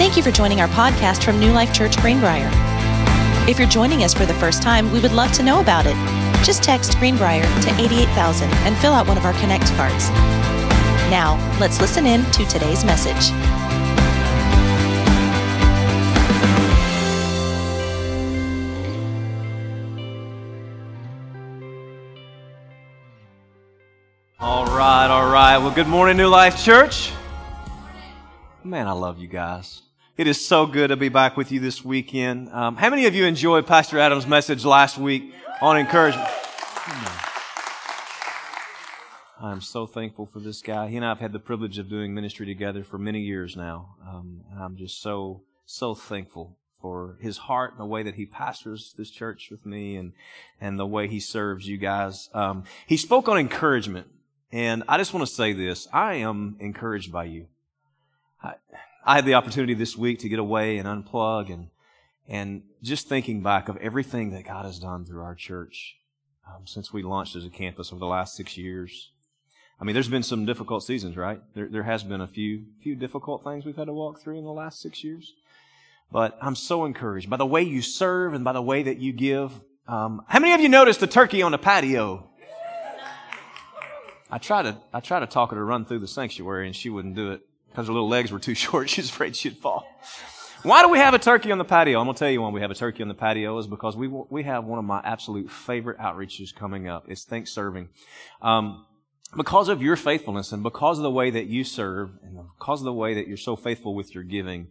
Thank you for joining our podcast from New Life Church Greenbrier. If you're joining us for the first time, we would love to know about it. Just text Greenbrier to 88000 and fill out one of our Connect cards. Now, let's listen in to today's message. All right, all right. Well, good morning, New Life Church. Man, I love you guys. It is so good to be back with you this weekend. Um, how many of you enjoyed Pastor Adam's message last week on encouragement? I'm so thankful for this guy. He and I have had the privilege of doing ministry together for many years now. Um, and I'm just so, so thankful for his heart and the way that he pastors this church with me and, and the way he serves you guys. Um, he spoke on encouragement. And I just want to say this. I am encouraged by you. I, I had the opportunity this week to get away and unplug and, and just thinking back of everything that God has done through our church um, since we launched as a campus over the last six years. I mean, there's been some difficult seasons, right? There, there has been a few, few difficult things we've had to walk through in the last six years. But I'm so encouraged by the way you serve and by the way that you give. Um, how many of you noticed the turkey on the patio? I try to, I try to talk her to run through the sanctuary and she wouldn't do it because her little legs were too short. She's afraid she'd fall. Why do we have a turkey on the patio? I'm going to tell you why we have a turkey on the patio is because we, we have one of my absolute favorite outreaches coming up. It's Thanks Serving. Um, because of your faithfulness and because of the way that you serve and because of the way that you're so faithful with your giving,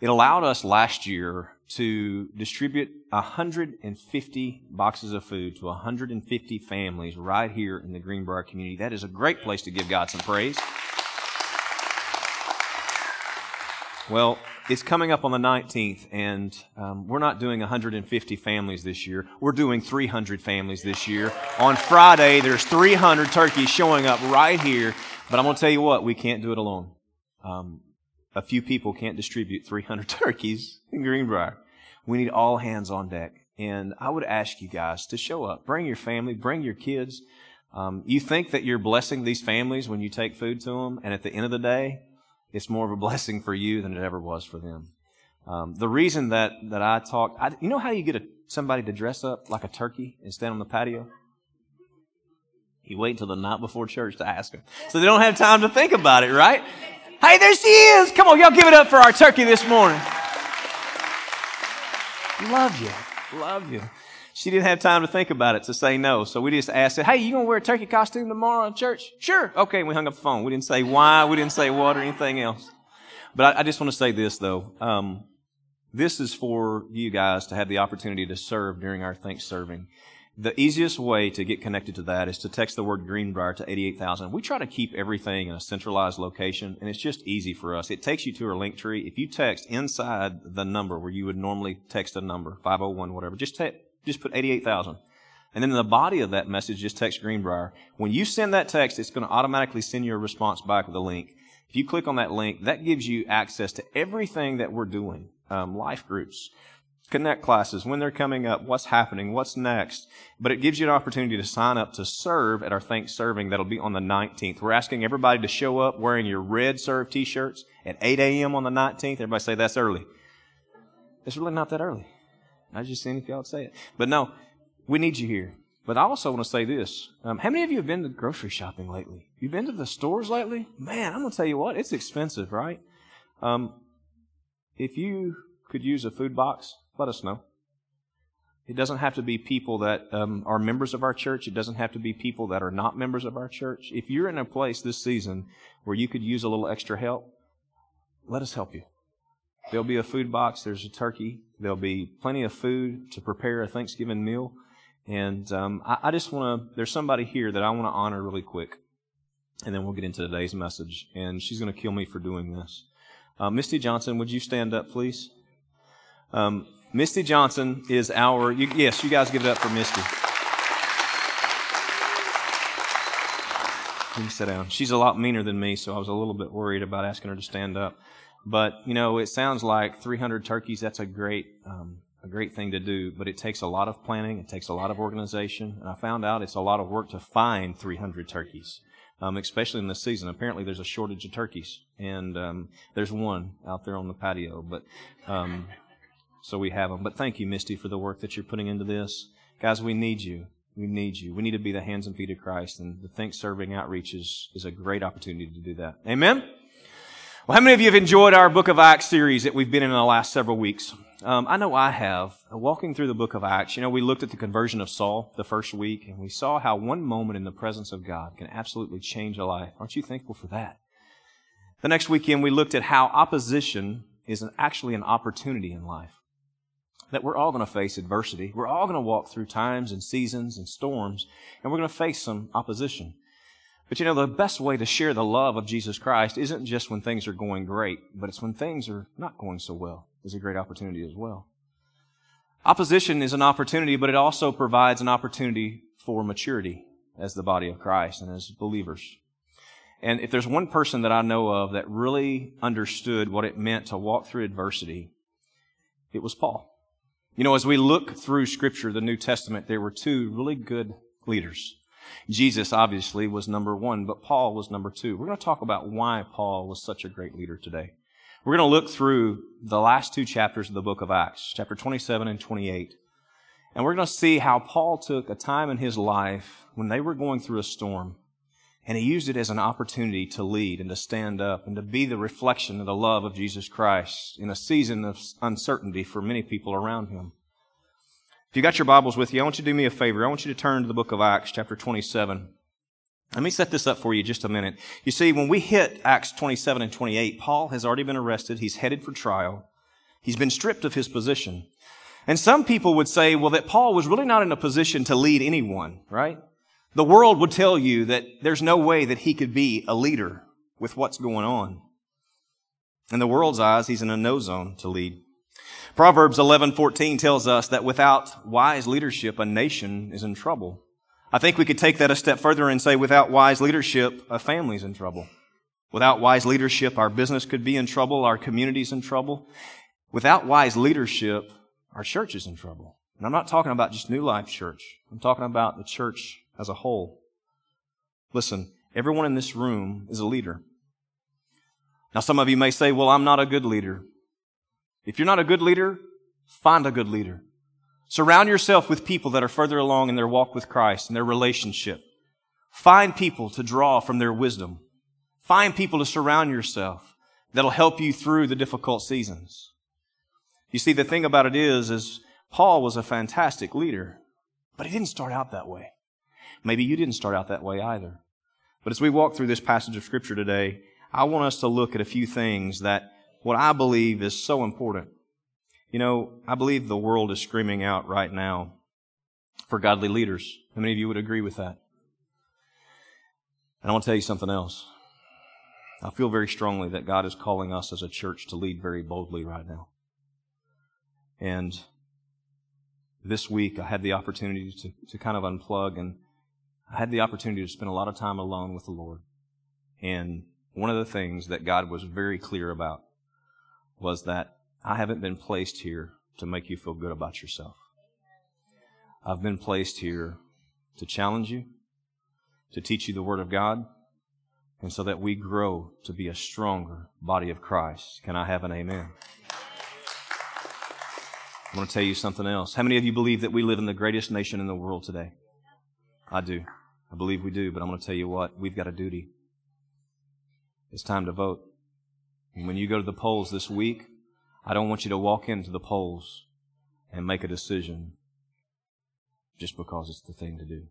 it allowed us last year to distribute 150 boxes of food to 150 families right here in the Greenbrier community. That is a great place to give God some praise. Well, it's coming up on the 19th, and um, we're not doing 150 families this year. We're doing 300 families this year. On Friday, there's 300 turkeys showing up right here. But I'm going to tell you what, we can't do it alone. Um, a few people can't distribute 300 turkeys in Greenbrier. We need all hands on deck. And I would ask you guys to show up. Bring your family, bring your kids. Um, you think that you're blessing these families when you take food to them, and at the end of the day, it's more of a blessing for you than it ever was for them. Um, the reason that, that I talk, I, you know how you get a, somebody to dress up like a turkey and stand on the patio? You wait until the night before church to ask them. So they don't have time to think about it, right? Hey, there she is. Come on, y'all give it up for our turkey this morning. Love you. Love you. She didn't have time to think about it to say no. So we just asked her, hey, you going to wear a turkey costume tomorrow in church? Sure. Okay. We hung up the phone. We didn't say why. We didn't say what or anything else. But I, I just want to say this, though. Um, this is for you guys to have the opportunity to serve during our Thanks Serving. The easiest way to get connected to that is to text the word Greenbrier to 88,000. We try to keep everything in a centralized location, and it's just easy for us. It takes you to our Linktree. If you text inside the number where you would normally text a number, 501, whatever, just text just put 88,000. And then in the body of that message, just text Greenbrier. When you send that text, it's going to automatically send you a response back with a link. If you click on that link, that gives you access to everything that we're doing. Um, life groups, connect classes, when they're coming up, what's happening, what's next. But it gives you an opportunity to sign up to serve at our Thanks Serving that'll be on the 19th. We're asking everybody to show up wearing your red serve t-shirts at 8 a.m. on the 19th. Everybody say that's early. It's really not that early. I just seeing if y'all would say it. But no, we need you here. But I also want to say this. Um, how many of you have been to grocery shopping lately? You've been to the stores lately? Man, I'm going to tell you what, it's expensive, right? Um, if you could use a food box, let us know. It doesn't have to be people that um, are members of our church. It doesn't have to be people that are not members of our church. If you're in a place this season where you could use a little extra help, let us help you. There'll be a food box. There's a turkey. There'll be plenty of food to prepare a Thanksgiving meal. And um, I, I, just want to, there's somebody here that I want to honor really quick. And then we'll get into today's message. And she's going to kill me for doing this. Uh, Misty Johnson, would you stand up, please? Um, Misty Johnson is our, you, yes, you guys give it up for Misty. Please sit down. She's a lot meaner than me, so I was a little bit worried about asking her to stand up. But you know, it sounds like 300 turkeys. That's a great, um, a great thing to do. But it takes a lot of planning. It takes a lot of organization. And I found out it's a lot of work to find 300 turkeys. um, especially in this season. Apparently, there's a shortage of turkeys, and um, there's one out there on the patio. But um, so we have them. But thank you, Misty, for the work that you're putting into this, guys. We need you. We need you. We need to be the hands and feet of Christ, and the Thanks Serving Outreach is, is a great opportunity to do that. Amen. Well, how many of you have enjoyed our Book of Acts series that we've been in the last several weeks? Um, I know I have. Walking through the book of Acts, you know, we looked at the conversion of Saul the first week, and we saw how one moment in the presence of God can absolutely change a life. Aren't you thankful for that? The next weekend, we looked at how opposition is an, actually an opportunity in life. That we're all going to face adversity. We're all going to walk through times and seasons and storms, and we're going to face some opposition. But you know, the best way to share the love of Jesus Christ isn't just when things are going great, but it's when things are not going so well. Is a great opportunity as well. Opposition is an opportunity, but it also provides an opportunity for maturity as the body of Christ and as believers. And if there's one person that I know of that really understood what it meant to walk through adversity, it was Paul. You know, as we look through Scripture, the New Testament, there were two really good leaders. Jesus, obviously, was number one, but Paul was number two. We're going to talk about why Paul was such a great leader today. We're going to look through the last two chapters of the book of Acts, chapter 27 and 28. And we're going to see how Paul took a time in his life when they were going through a storm and he used it as an opportunity to lead and to stand up and to be the reflection of the love of Jesus Christ in a season of uncertainty for many people around him. If you got your Bibles with you, I want you to do me a favor. I want you to turn to the book of Acts, chapter 27. Let me set this up for you just a minute. You see, when we hit Acts 27 and 28, Paul has already been arrested. He's headed for trial. He's been stripped of his position. And some people would say, well, that Paul was really not in a position to lead anyone, right? The world would tell you that there's no way that he could be a leader with what's going on. In the world's eyes, he's in a no zone to lead. Proverbs 11:14 tells us that without wise leadership, a nation is in trouble. I think we could take that a step further and say without wise leadership, a family's in trouble. Without wise leadership, our business could be in trouble, our community's in trouble. Without wise leadership, our church is in trouble. And I'm not talking about just New Life Church. I'm talking about the church as a whole. Listen, everyone in this room is a leader. Now, some of you may say, well, I'm not a good leader. If you're not a good leader, find a good leader. Surround yourself with people that are further along in their walk with Christ and their relationship. Find people to draw from their wisdom. Find people to surround yourself that'll help you through the difficult seasons. You see, the thing about it is, is Paul was a fantastic leader, but he didn't start out that way. Maybe you didn't start out that way either. But as we walk through this passage of scripture today, I want us to look at a few things that what I believe is so important. You know, I believe the world is screaming out right now for godly leaders. How many of you would agree with that? And I want to tell you something else. I feel very strongly that God is calling us as a church to lead very boldly right now. And this week I had the opportunity to, to kind of unplug and I had the opportunity to spend a lot of time alone with the Lord. And one of the things that God was very clear about was that I haven't been placed here to make you feel good about yourself. I've been placed here to challenge you, to teach you the Word of God, and so that we grow to be a stronger body of Christ. Can I have an amen? I want to tell you something else. How many of you believe that we live in the greatest nation in the world today? I do. I believe we do, but I'm going to tell you what, we've got a duty. It's time to vote. And when you go to the polls this week, I don't want you to walk into the polls and make a decision just because it's the thing to do.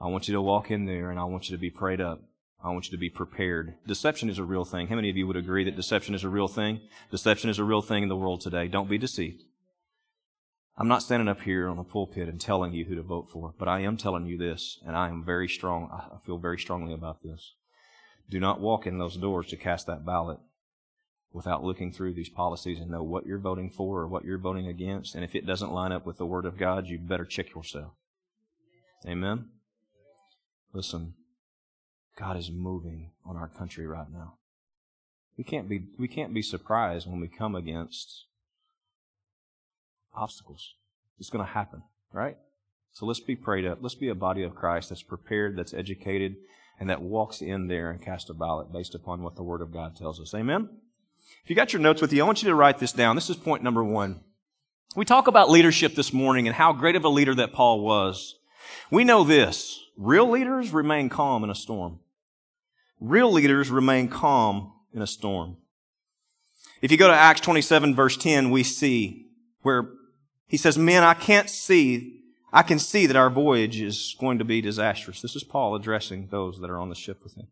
I want you to walk in there and I want you to be prayed up. I want you to be prepared. Deception is a real thing. How many of you would agree that deception is a real thing? Deception is a real thing in the world today. Don't be deceived. I'm not standing up here on the pulpit and telling you who to vote for, but I am telling you this, and I am very strong. I feel very strongly about this. Do not walk in those doors to cast that ballot without looking through these policies and know what you're voting for or what you're voting against. And if it doesn't line up with the Word of God, you better check yourself. Amen? Listen, God is moving on our country right now. We can't be, we can't be surprised when we come against obstacles. It's going to happen, right? So let's be prayed up. Let's be a body of Christ that's prepared, that's educated, and that walks in there and casts a ballot based upon what the Word of God tells us. Amen? If you got your notes with you, I want you to write this down. This is point number one. We talk about leadership this morning and how great of a leader that Paul was. We know this. Real leaders remain calm in a storm. Real leaders remain calm in a storm. If you go to Acts 27 verse 10, we see where he says, men, I can't see, I can see that our voyage is going to be disastrous. This is Paul addressing those that are on the ship with him.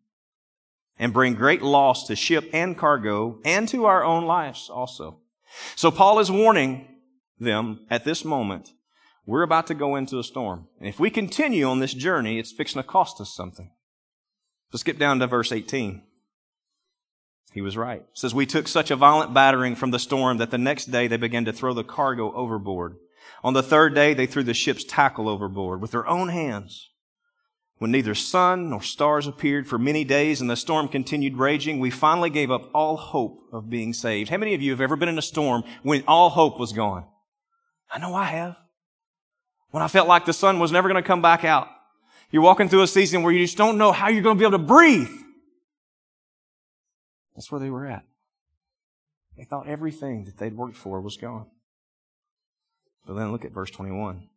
And bring great loss to ship and cargo and to our own lives also. So Paul is warning them at this moment, we're about to go into a storm. And if we continue on this journey, it's fixing to cost us something. Let's skip down to verse 18. He was right. It says, We took such a violent battering from the storm that the next day they began to throw the cargo overboard. On the third day, they threw the ship's tackle overboard with their own hands. When neither sun nor stars appeared for many days and the storm continued raging, we finally gave up all hope of being saved. How many of you have ever been in a storm when all hope was gone? I know I have. When I felt like the sun was never going to come back out. You're walking through a season where you just don't know how you're going to be able to breathe. That's where they were at. They thought everything that they'd worked for was gone. But then look at verse 21.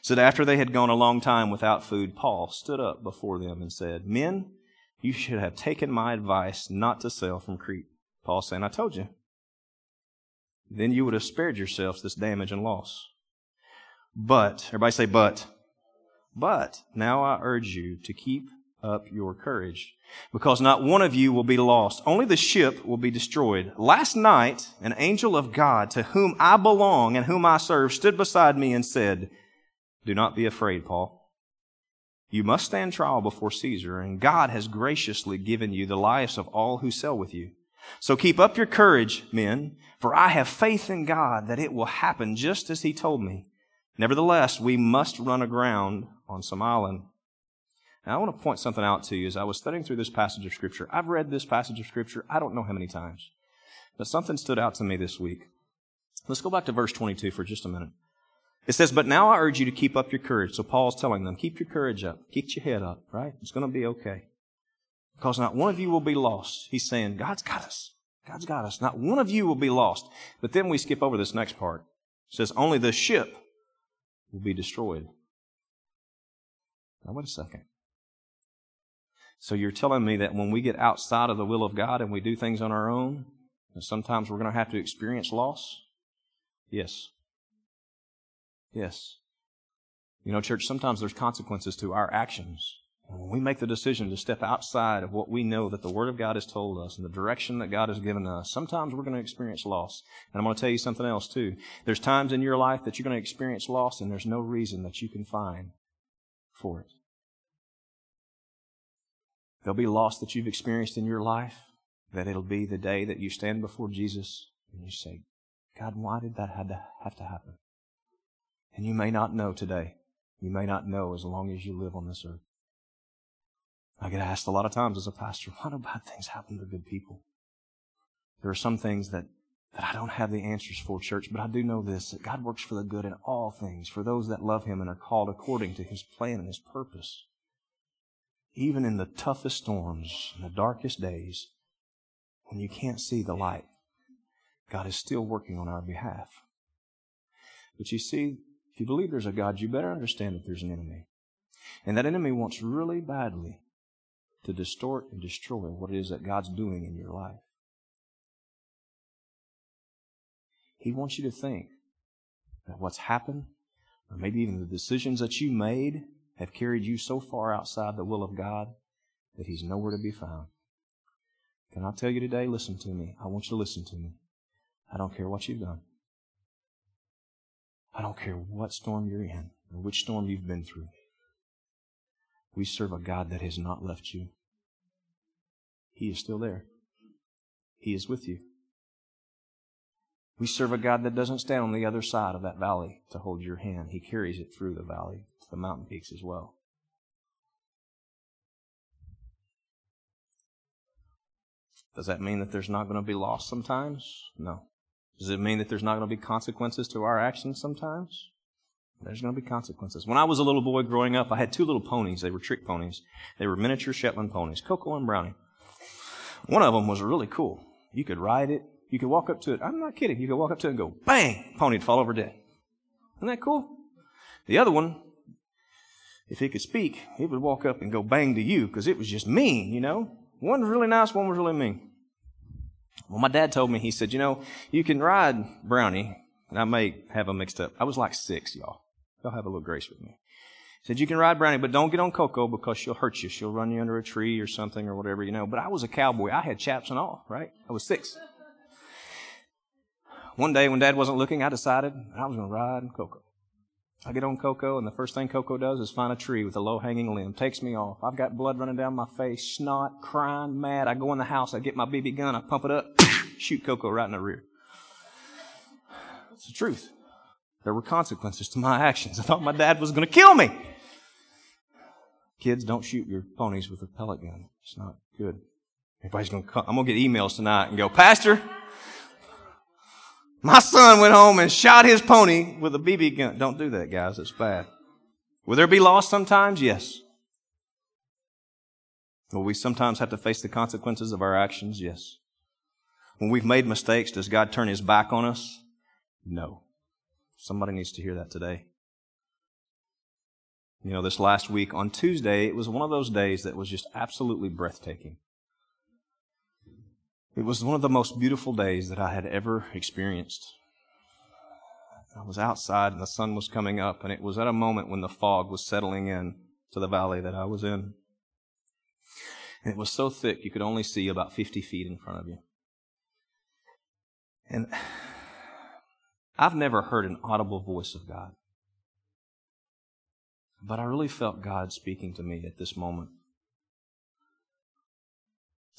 So that after they had gone a long time without food, Paul stood up before them and said, Men, you should have taken my advice not to sail from Crete. Paul saying, I told you. Then you would have spared yourselves this damage and loss. But, everybody say, but. But now I urge you to keep up your courage, because not one of you will be lost. Only the ship will be destroyed. Last night, an angel of God to whom I belong and whom I serve stood beside me and said, Do not be afraid, Paul. You must stand trial before Caesar, and God has graciously given you the lives of all who sail with you. So keep up your courage, men, for I have faith in God that it will happen just as he told me. Nevertheless, we must run aground on some island now, I want to point something out to you as I was studying through this passage of Scripture. I've read this passage of Scripture, I don't know how many times, but something stood out to me this week. Let's go back to verse 22 for just a minute. It says, But now I urge you to keep up your courage. So Paul's telling them, keep your courage up. Keep your head up, right? It's going to be okay. Because not one of you will be lost. He's saying, God's got us. God's got us. Not one of you will be lost. But then we skip over this next part. It says, Only the ship will be destroyed. Now, wait a second. So you're telling me that when we get outside of the will of God and we do things on our own, sometimes we're going to have to experience loss? Yes. Yes. You know, church, sometimes there's consequences to our actions. when we make the decision to step outside of what we know that the Word of God has told us and the direction that God has given us, sometimes we're going to experience loss. And I'm going to tell you something else too. There's times in your life that you're going to experience loss and there's no reason that you can find for it. There'll be loss that you've experienced in your life, that it'll be the day that you stand before Jesus and you say, God, why did that have to, have to happen? And you may not know today. You may not know as long as you live on this earth. I get asked a lot of times as a pastor, why do bad things happen to good people? There are some things that, that I don't have the answers for, church, but I do know this, that God works for the good in all things, for those that love Him and are called according to His plan and His purpose even in the toughest storms, in the darkest days, when you can't see the light, God is still working on our behalf. But you see, if you believe there's a God, you better understand that there's an enemy. And that enemy wants really badly to distort and destroy what it is that God's doing in your life. He wants you to think that what's happened, or maybe even the decisions that you made, have carried you so far outside the will of God that He's nowhere to be found. Can I tell you today? Listen to me. I want you to listen to me. I don't care what you've done. I don't care what storm you're in or which storm you've been through. We serve a God that has not left you. He is still there. He is with you. We serve a God that doesn't stand on the other side of that valley to hold your hand. He carries it through the valley to the mountain peaks as well. Does that mean that there's not going to be loss sometimes? No. Does it mean that there's not going to be consequences to our actions sometimes? There's going to be consequences. When I was a little boy growing up, I had two little ponies. They were trick ponies. They were miniature Shetland ponies, Coco and Brownie. One of them was really cool. You could ride it. You could walk up to it. I'm not kidding. You could walk up to it and go, bang! Pony would fall over dead. Isn't that cool? The other one, if he could speak, he would walk up and go bang to you because it was just mean, you know? One was really nice, one was really mean. Well, my dad told me, he said, you know, you can ride Brownie, and I may have them mixed up. I was like six, y'all. Y'all have a little grace with me. He said, you can ride Brownie, but don't get on Coco because she'll hurt you. She'll run you under a tree or something or whatever, you know. But I was a cowboy. I had chaps and all, right? I was six. One day when dad wasn't looking, I decided I was going to ride Coco. I get on Coco, and the first thing Coco does is find a tree with a low hanging limb, takes me off. I've got blood running down my face, snot, crying, mad. I go in the house, I get my BB gun, I pump it up, shoot Coco right in the rear. It's the truth. There were consequences to my actions. I thought my dad was going to kill me. Kids, don't shoot your ponies with a pellet gun. It's not good. Everybody's going to come. I'm going to get emails tonight and go, Pastor, my son went home and shot his pony with a BB gun. Don't do that, guys. It's bad. Will there be loss sometimes? Yes. Will we sometimes have to face the consequences of our actions? Yes. When we've made mistakes, does God turn his back on us? No. Somebody needs to hear that today. You know, this last week on Tuesday, it was one of those days that was just absolutely breathtaking. It was one of the most beautiful days that I had ever experienced. I was outside and the sun was coming up, and it was at a moment when the fog was settling in to the valley that I was in. And it was so thick you could only see about 50 feet in front of you. And I've never heard an audible voice of God. But I really felt God speaking to me at this moment.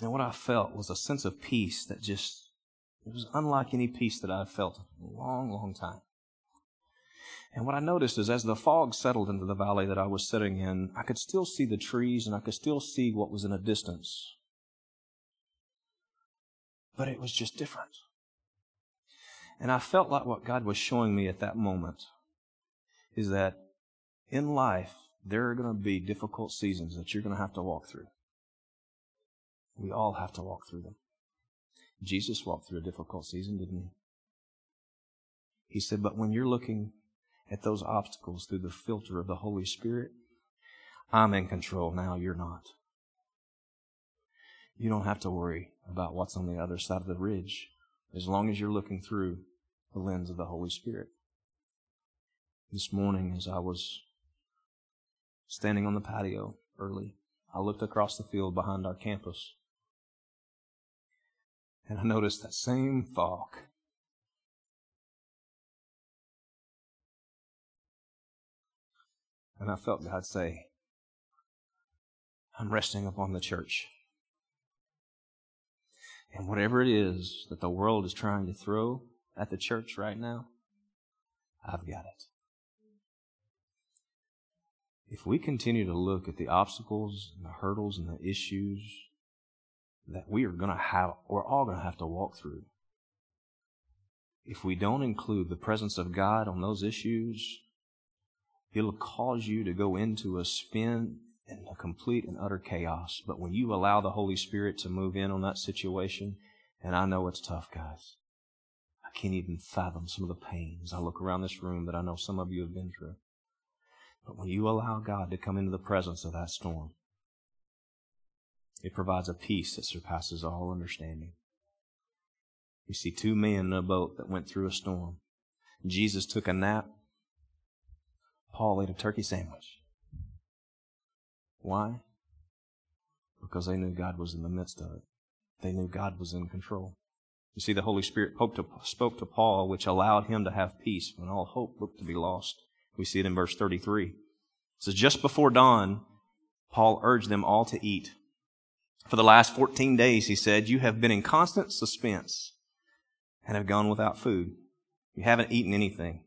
And what I felt was a sense of peace that just, it was unlike any peace that I've felt in a long, long time. And what I noticed is as the fog settled into the valley that I was sitting in, I could still see the trees and I could still see what was in a distance. But it was just different. And I felt like what God was showing me at that moment is that in life, there are going to be difficult seasons that you're going to have to walk through. We all have to walk through them. Jesus walked through a difficult season, didn't he? He said, But when you're looking at those obstacles through the filter of the Holy Spirit, I'm in control now, you're not. You don't have to worry about what's on the other side of the ridge as long as you're looking through the lens of the Holy Spirit. This morning, as I was standing on the patio early, I looked across the field behind our campus and I noticed that same fog. And I felt God say, I'm resting upon the church. And whatever it is that the world is trying to throw at the church right now, I've got it. If we continue to look at the obstacles and the hurdles and the issues that we are going to have, we're all going to have to walk through. If we don't include the presence of God on those issues, it'll cause you to go into a spin and a complete and utter chaos. But when you allow the Holy Spirit to move in on that situation, and I know it's tough, guys. I can't even fathom some of the pains. I look around this room that I know some of you have been through. But when you allow God to come into the presence of that storm, it provides a peace that surpasses all understanding. We see two men in a boat that went through a storm. Jesus took a nap. Paul ate a turkey sandwich. Why? Because they knew God was in the midst of it. They knew God was in control. You see, the Holy Spirit spoke to Paul, which allowed him to have peace when all hope looked to be lost. We see it in verse 33. It says, Just before dawn, Paul urged them all to eat. For the last 14 days, he said, you have been in constant suspense and have gone without food. You haven't eaten anything.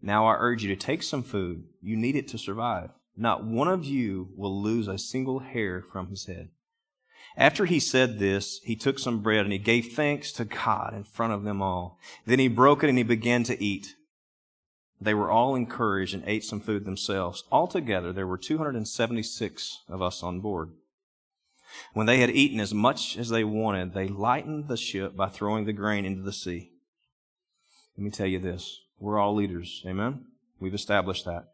Now I urge you to take some food. You need it to survive. Not one of you will lose a single hair from his head. After he said this, he took some bread and he gave thanks to God in front of them all. Then he broke it and he began to eat. They were all encouraged and ate some food themselves. Altogether, there were 276 of us on board. When they had eaten as much as they wanted, they lightened the ship by throwing the grain into the sea. Let me tell you this. We're all leaders. Amen? We've established that.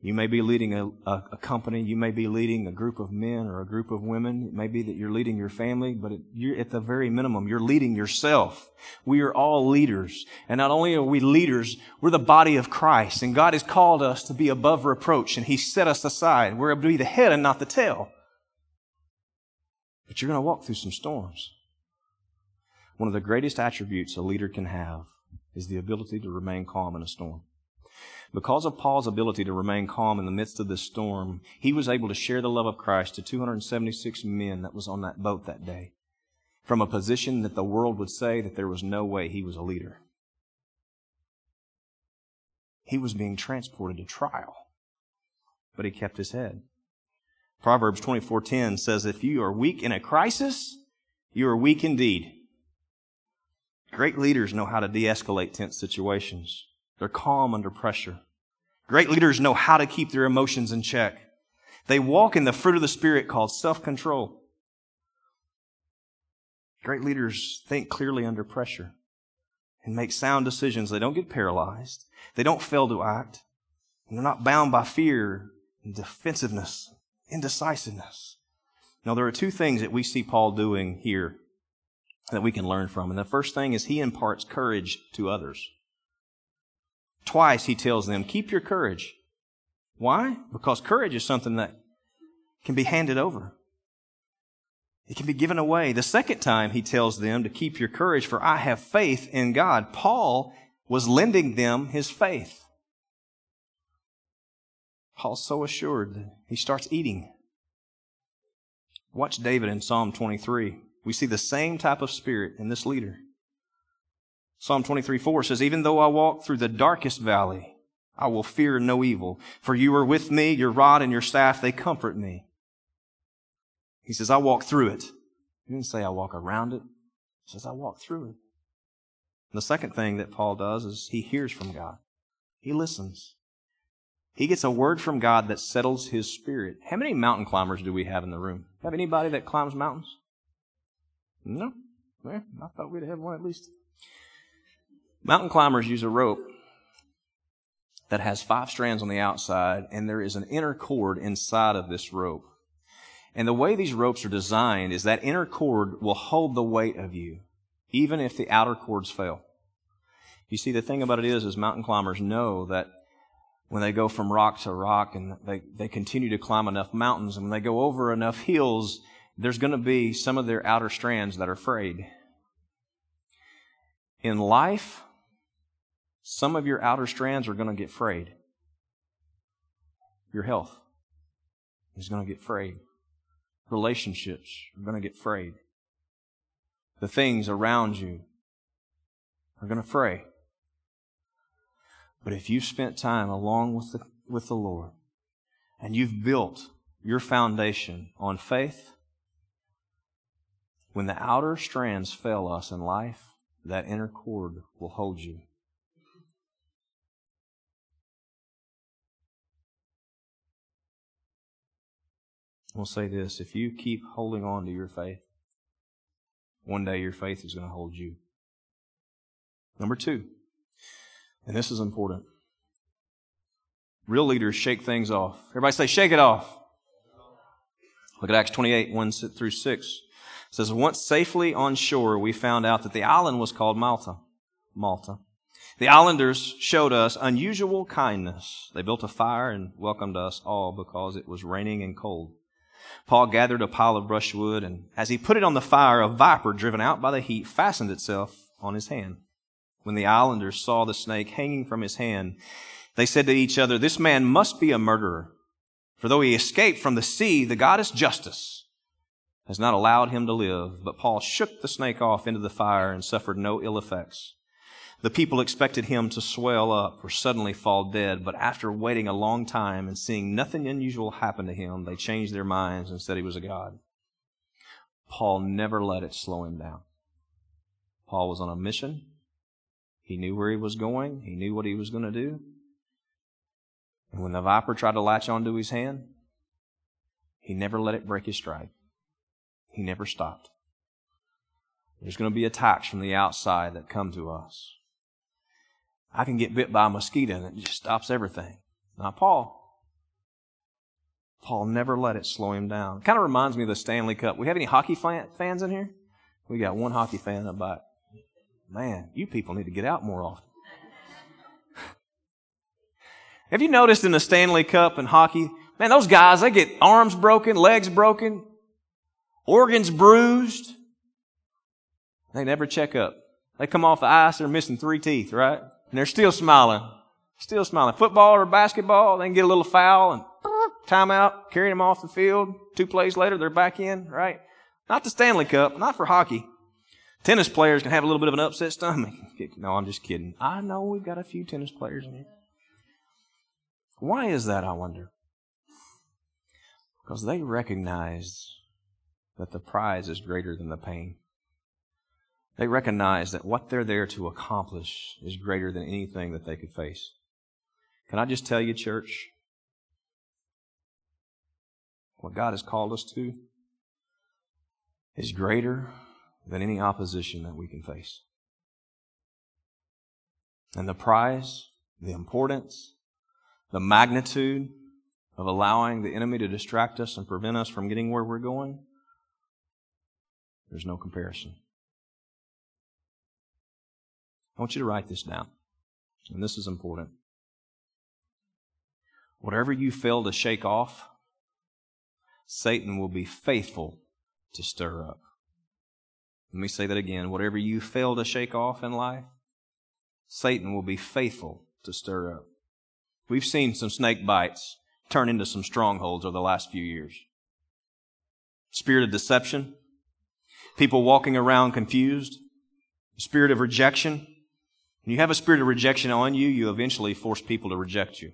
You may be leading a, a, a, company. You may be leading a group of men or a group of women. It may be that you're leading your family, but it, you're, at the very minimum, you're leading yourself. We are all leaders. And not only are we leaders, we're the body of Christ. And God has called us to be above reproach, and He set us aside. We're to be the head and not the tail. But you're going to walk through some storms. One of the greatest attributes a leader can have is the ability to remain calm in a storm. Because of Paul's ability to remain calm in the midst of this storm, he was able to share the love of Christ to 276 men that was on that boat that day from a position that the world would say that there was no way he was a leader. He was being transported to trial, but he kept his head. Proverbs 24:10 says if you are weak in a crisis, you are weak indeed. Great leaders know how to de-escalate tense situations. They're calm under pressure. Great leaders know how to keep their emotions in check. They walk in the fruit of the Spirit called self control. Great leaders think clearly under pressure and make sound decisions. They don't get paralyzed, they don't fail to act, and they're not bound by fear and defensiveness, indecisiveness. Now, there are two things that we see Paul doing here that we can learn from. And the first thing is he imparts courage to others. Twice he tells them, keep your courage. Why? Because courage is something that can be handed over. It can be given away. The second time he tells them to keep your courage, for I have faith in God. Paul was lending them his faith. Paul's so assured he starts eating. Watch David in Psalm 23. We see the same type of spirit in this leader. Psalm 23 4 says, Even though I walk through the darkest valley, I will fear no evil, for you are with me, your rod and your staff, they comfort me. He says, I walk through it. He didn't say I walk around it. He says, I walk through it. And the second thing that Paul does is he hears from God. He listens. He gets a word from God that settles his spirit. How many mountain climbers do we have in the room? Have anybody that climbs mountains? No? Well, I thought we'd have one at least. Mountain climbers use a rope that has five strands on the outside, and there is an inner cord inside of this rope. And the way these ropes are designed is that inner cord will hold the weight of you, even if the outer cords fail. You see, the thing about it is, is mountain climbers know that when they go from rock to rock and they, they continue to climb enough mountains and when they go over enough hills, there's going to be some of their outer strands that are frayed. In life, some of your outer strands are going to get frayed. Your health is going to get frayed. Relationships are going to get frayed. The things around you are going to fray. But if you've spent time along with the, with the Lord and you've built your foundation on faith, when the outer strands fail us in life, that inner cord will hold you. We'll say this if you keep holding on to your faith, one day your faith is going to hold you. Number two, and this is important. Real leaders shake things off. Everybody say, shake it off. Look at Acts 28, 1 through 6. It says, Once safely on shore, we found out that the island was called Malta. Malta. The islanders showed us unusual kindness. They built a fire and welcomed us all because it was raining and cold. Paul gathered a pile of brushwood, and as he put it on the fire, a viper driven out by the heat fastened itself on his hand. When the islanders saw the snake hanging from his hand, they said to each other, This man must be a murderer. For though he escaped from the sea, the goddess justice has not allowed him to live. But Paul shook the snake off into the fire and suffered no ill effects. The people expected him to swell up or suddenly fall dead, but after waiting a long time and seeing nothing unusual happen to him, they changed their minds and said he was a god. Paul never let it slow him down. Paul was on a mission. He knew where he was going. He knew what he was going to do. And when the viper tried to latch onto his hand, he never let it break his stride. He never stopped. There's going to be attacks from the outside that come to us. I can get bit by a mosquito and it just stops everything. Not Paul. Paul never let it slow him down. Kind of reminds me of the Stanley Cup. We have any hockey fans in here? We got one hockey fan up by. Man, you people need to get out more often. have you noticed in the Stanley Cup and hockey, man, those guys, they get arms broken, legs broken, organs bruised. They never check up. They come off the ice, they're missing three teeth, right? And they're still smiling. Still smiling. Football or basketball, they can get a little foul and timeout, carry them off the field. Two plays later, they're back in, right? Not the Stanley Cup, not for hockey. Tennis players can have a little bit of an upset stomach. No, I'm just kidding. I know we've got a few tennis players in here. Why is that, I wonder? Because they recognize that the prize is greater than the pain. They recognize that what they're there to accomplish is greater than anything that they could face. Can I just tell you, church, what God has called us to is greater than any opposition that we can face. And the prize, the importance, the magnitude of allowing the enemy to distract us and prevent us from getting where we're going, there's no comparison. I want you to write this down. And this is important. Whatever you fail to shake off, Satan will be faithful to stir up. Let me say that again. Whatever you fail to shake off in life, Satan will be faithful to stir up. We've seen some snake bites turn into some strongholds over the last few years. Spirit of deception, people walking around confused, spirit of rejection, when you have a spirit of rejection on you, you eventually force people to reject you.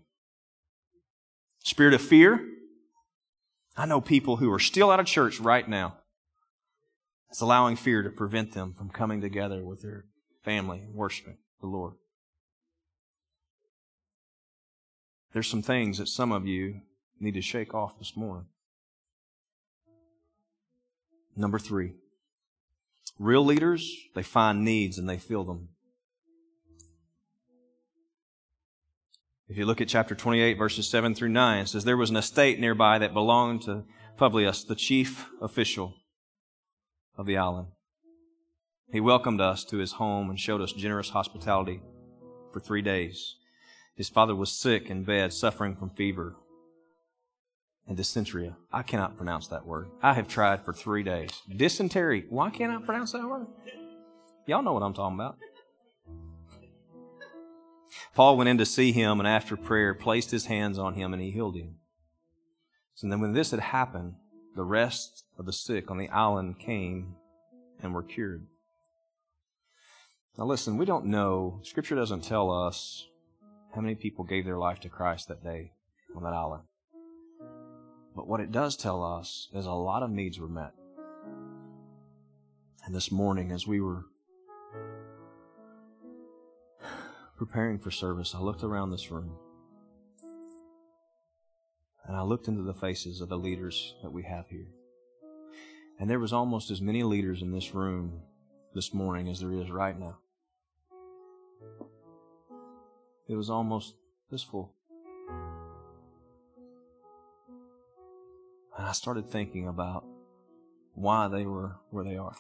Spirit of fear. I know people who are still out of church right now. It's allowing fear to prevent them from coming together with their family and worshiping the Lord. There's some things that some of you need to shake off this morning. Number three, real leaders, they find needs and they fill them. If you look at chapter 28, verses 7 through 9, it says, There was an estate nearby that belonged to Publius, the chief official of the island. He welcomed us to his home and showed us generous hospitality for three days. His father was sick in bed, suffering from fever and dysentery. I cannot pronounce that word. I have tried for three days. Dysentery. Why can't I pronounce that word? Y'all know what I'm talking about. Paul went in to see him and after prayer placed his hands on him and he healed him. So then when this had happened, the rest of the sick on the island came and were cured. Now listen, we don't know, Scripture doesn't tell us how many people gave their life to Christ that day on that island. But what it does tell us is a lot of needs were met. And this morning, as we were preparing for service, I looked around this room and I looked into the faces of the leaders that we have here. And there was almost as many leaders in this room this morning as there is right now. It was almost this full. And I started thinking about why they were where they are.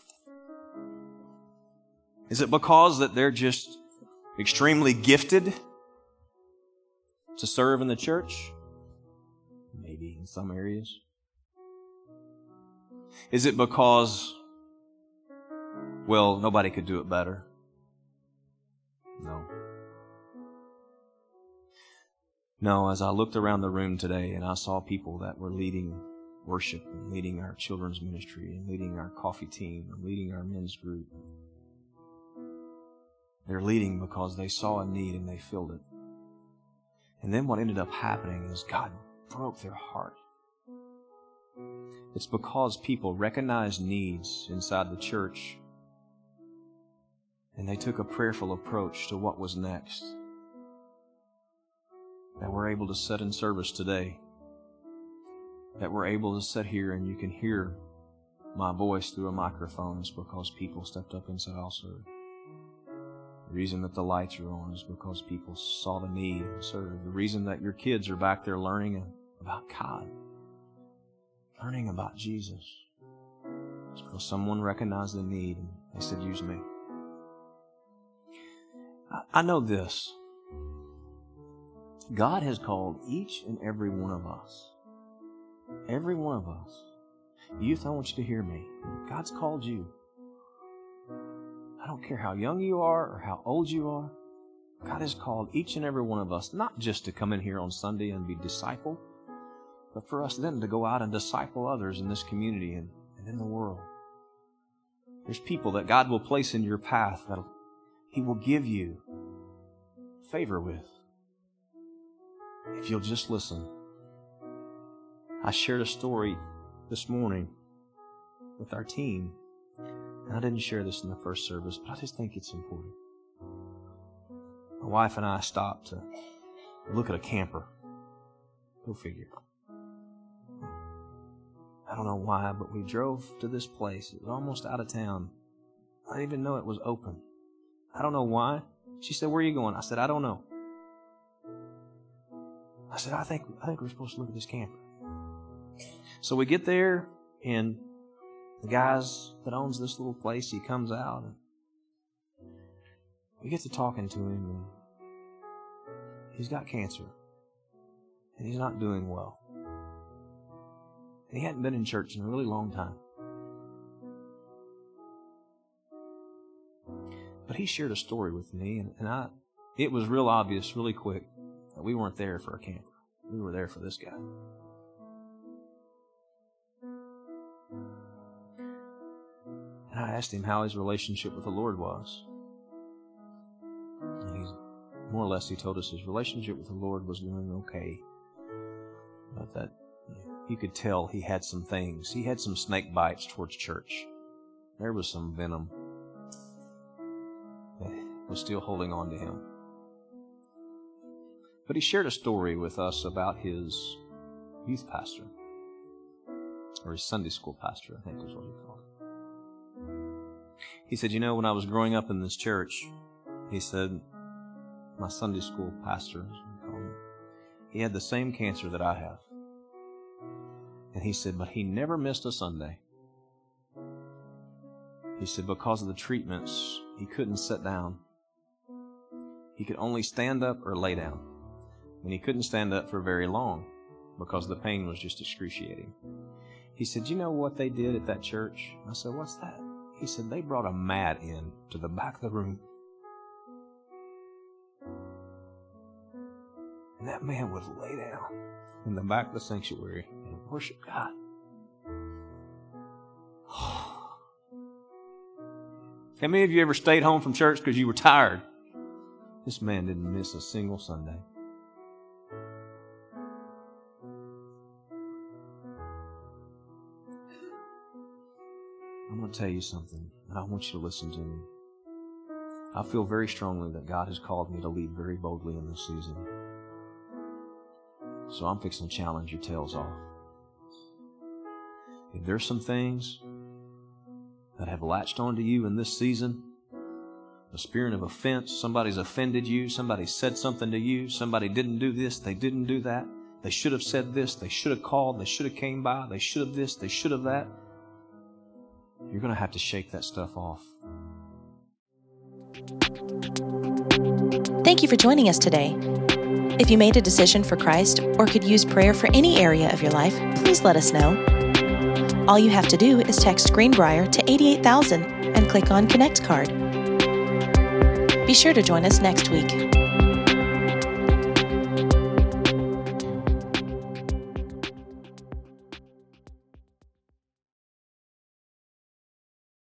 Is it because that they're just extremely gifted to serve in the church? Maybe in some areas. Is it because, well, nobody could do it better? No. No, as I looked around the room today and I saw people that were leading worship and leading our children's ministry and leading our coffee team and leading our men's group. They're leading because they saw a need and they filled it. And then what ended up happening is God broke their heart. It's because people recognized needs inside the church and they took a prayerful approach to what was next. that we're able to sit in service today, that we're able to sit here and you can hear my voice through a microphone is because people stepped up and said, I'll serve. The reason that the lights are on is because people saw the need and served. The reason that your kids are back there learning about God, learning about Jesus, because someone recognized the need and they said, use me. I know this. God has called each and every one of us. Every one of us. Youth, I want you to hear me. God's called you. I don't care how young you are or how old you are. God has called each and every one of us not just to come in here on Sunday and be discipled, but for us then to go out and disciple others in this community and, and in the world. There's people that God will place in your path that He will give you favor with if you'll just listen. I shared a story this morning with our team, and I didn't share this in the first service, but I just think it's important. My wife and I stopped to look at a camper. Go figure. I don't know why, but we drove to this place. It was almost out of town. I didn't even know it was open. I don't know why. She said, Where are you going? I said, I don't know. I said, I think I think we're supposed to look at this camper. So we get there and the guys that owns this little place, he comes out and we get to talking to him and he's got cancer. And he's not doing well. And he hadn't been in church in a really long time. But he shared a story with me and, and I it was real obvious really quick that we weren't there for a camper. We were there for this guy. And I asked him how his relationship with the Lord was. And more or less he told us his relationship with the Lord was doing okay. But that you could tell he had some things. He had some snake bites towards church. There was some venom that was still holding on to him. But he shared a story with us about his youth pastor, or his Sunday school pastor, I think is what he called it. He said, You know, when I was growing up in this church, he said, my Sunday school pastor, he had the same cancer that I have. And he said, but he never missed a Sunday. He said, because of the treatments, he couldn't sit down. He could only stand up or lay down and he couldn't stand up for very long because the pain was just excruciating. He said, You know what they did at that church? I said, What's that? He said, They brought a mat in to the back of the room. And that man would lay down in the back of the sanctuary worship God. How many of you ever stayed home from church because you were tired? This man didn't miss a single Sunday. I'm going to tell you something, and I want you to listen to me. I feel very strongly that God has called me to lead very boldly in this season. So I'm fixing to challenge your tails off. If there's some things that have latched onto you in this season, a spirit of offense, somebody's offended you, somebody said something to you, somebody didn't do this, they didn't do that, they should have said this, they should have called, they should have came by, they should have this, they should have that. You're going to have to shake that stuff off. Thank you for joining us today. If you made a decision for Christ or could use prayer for any area of your life, please let us know. All you have to do is text Greenbrier to 88000 and click on Connect Card. Be sure to join us next week.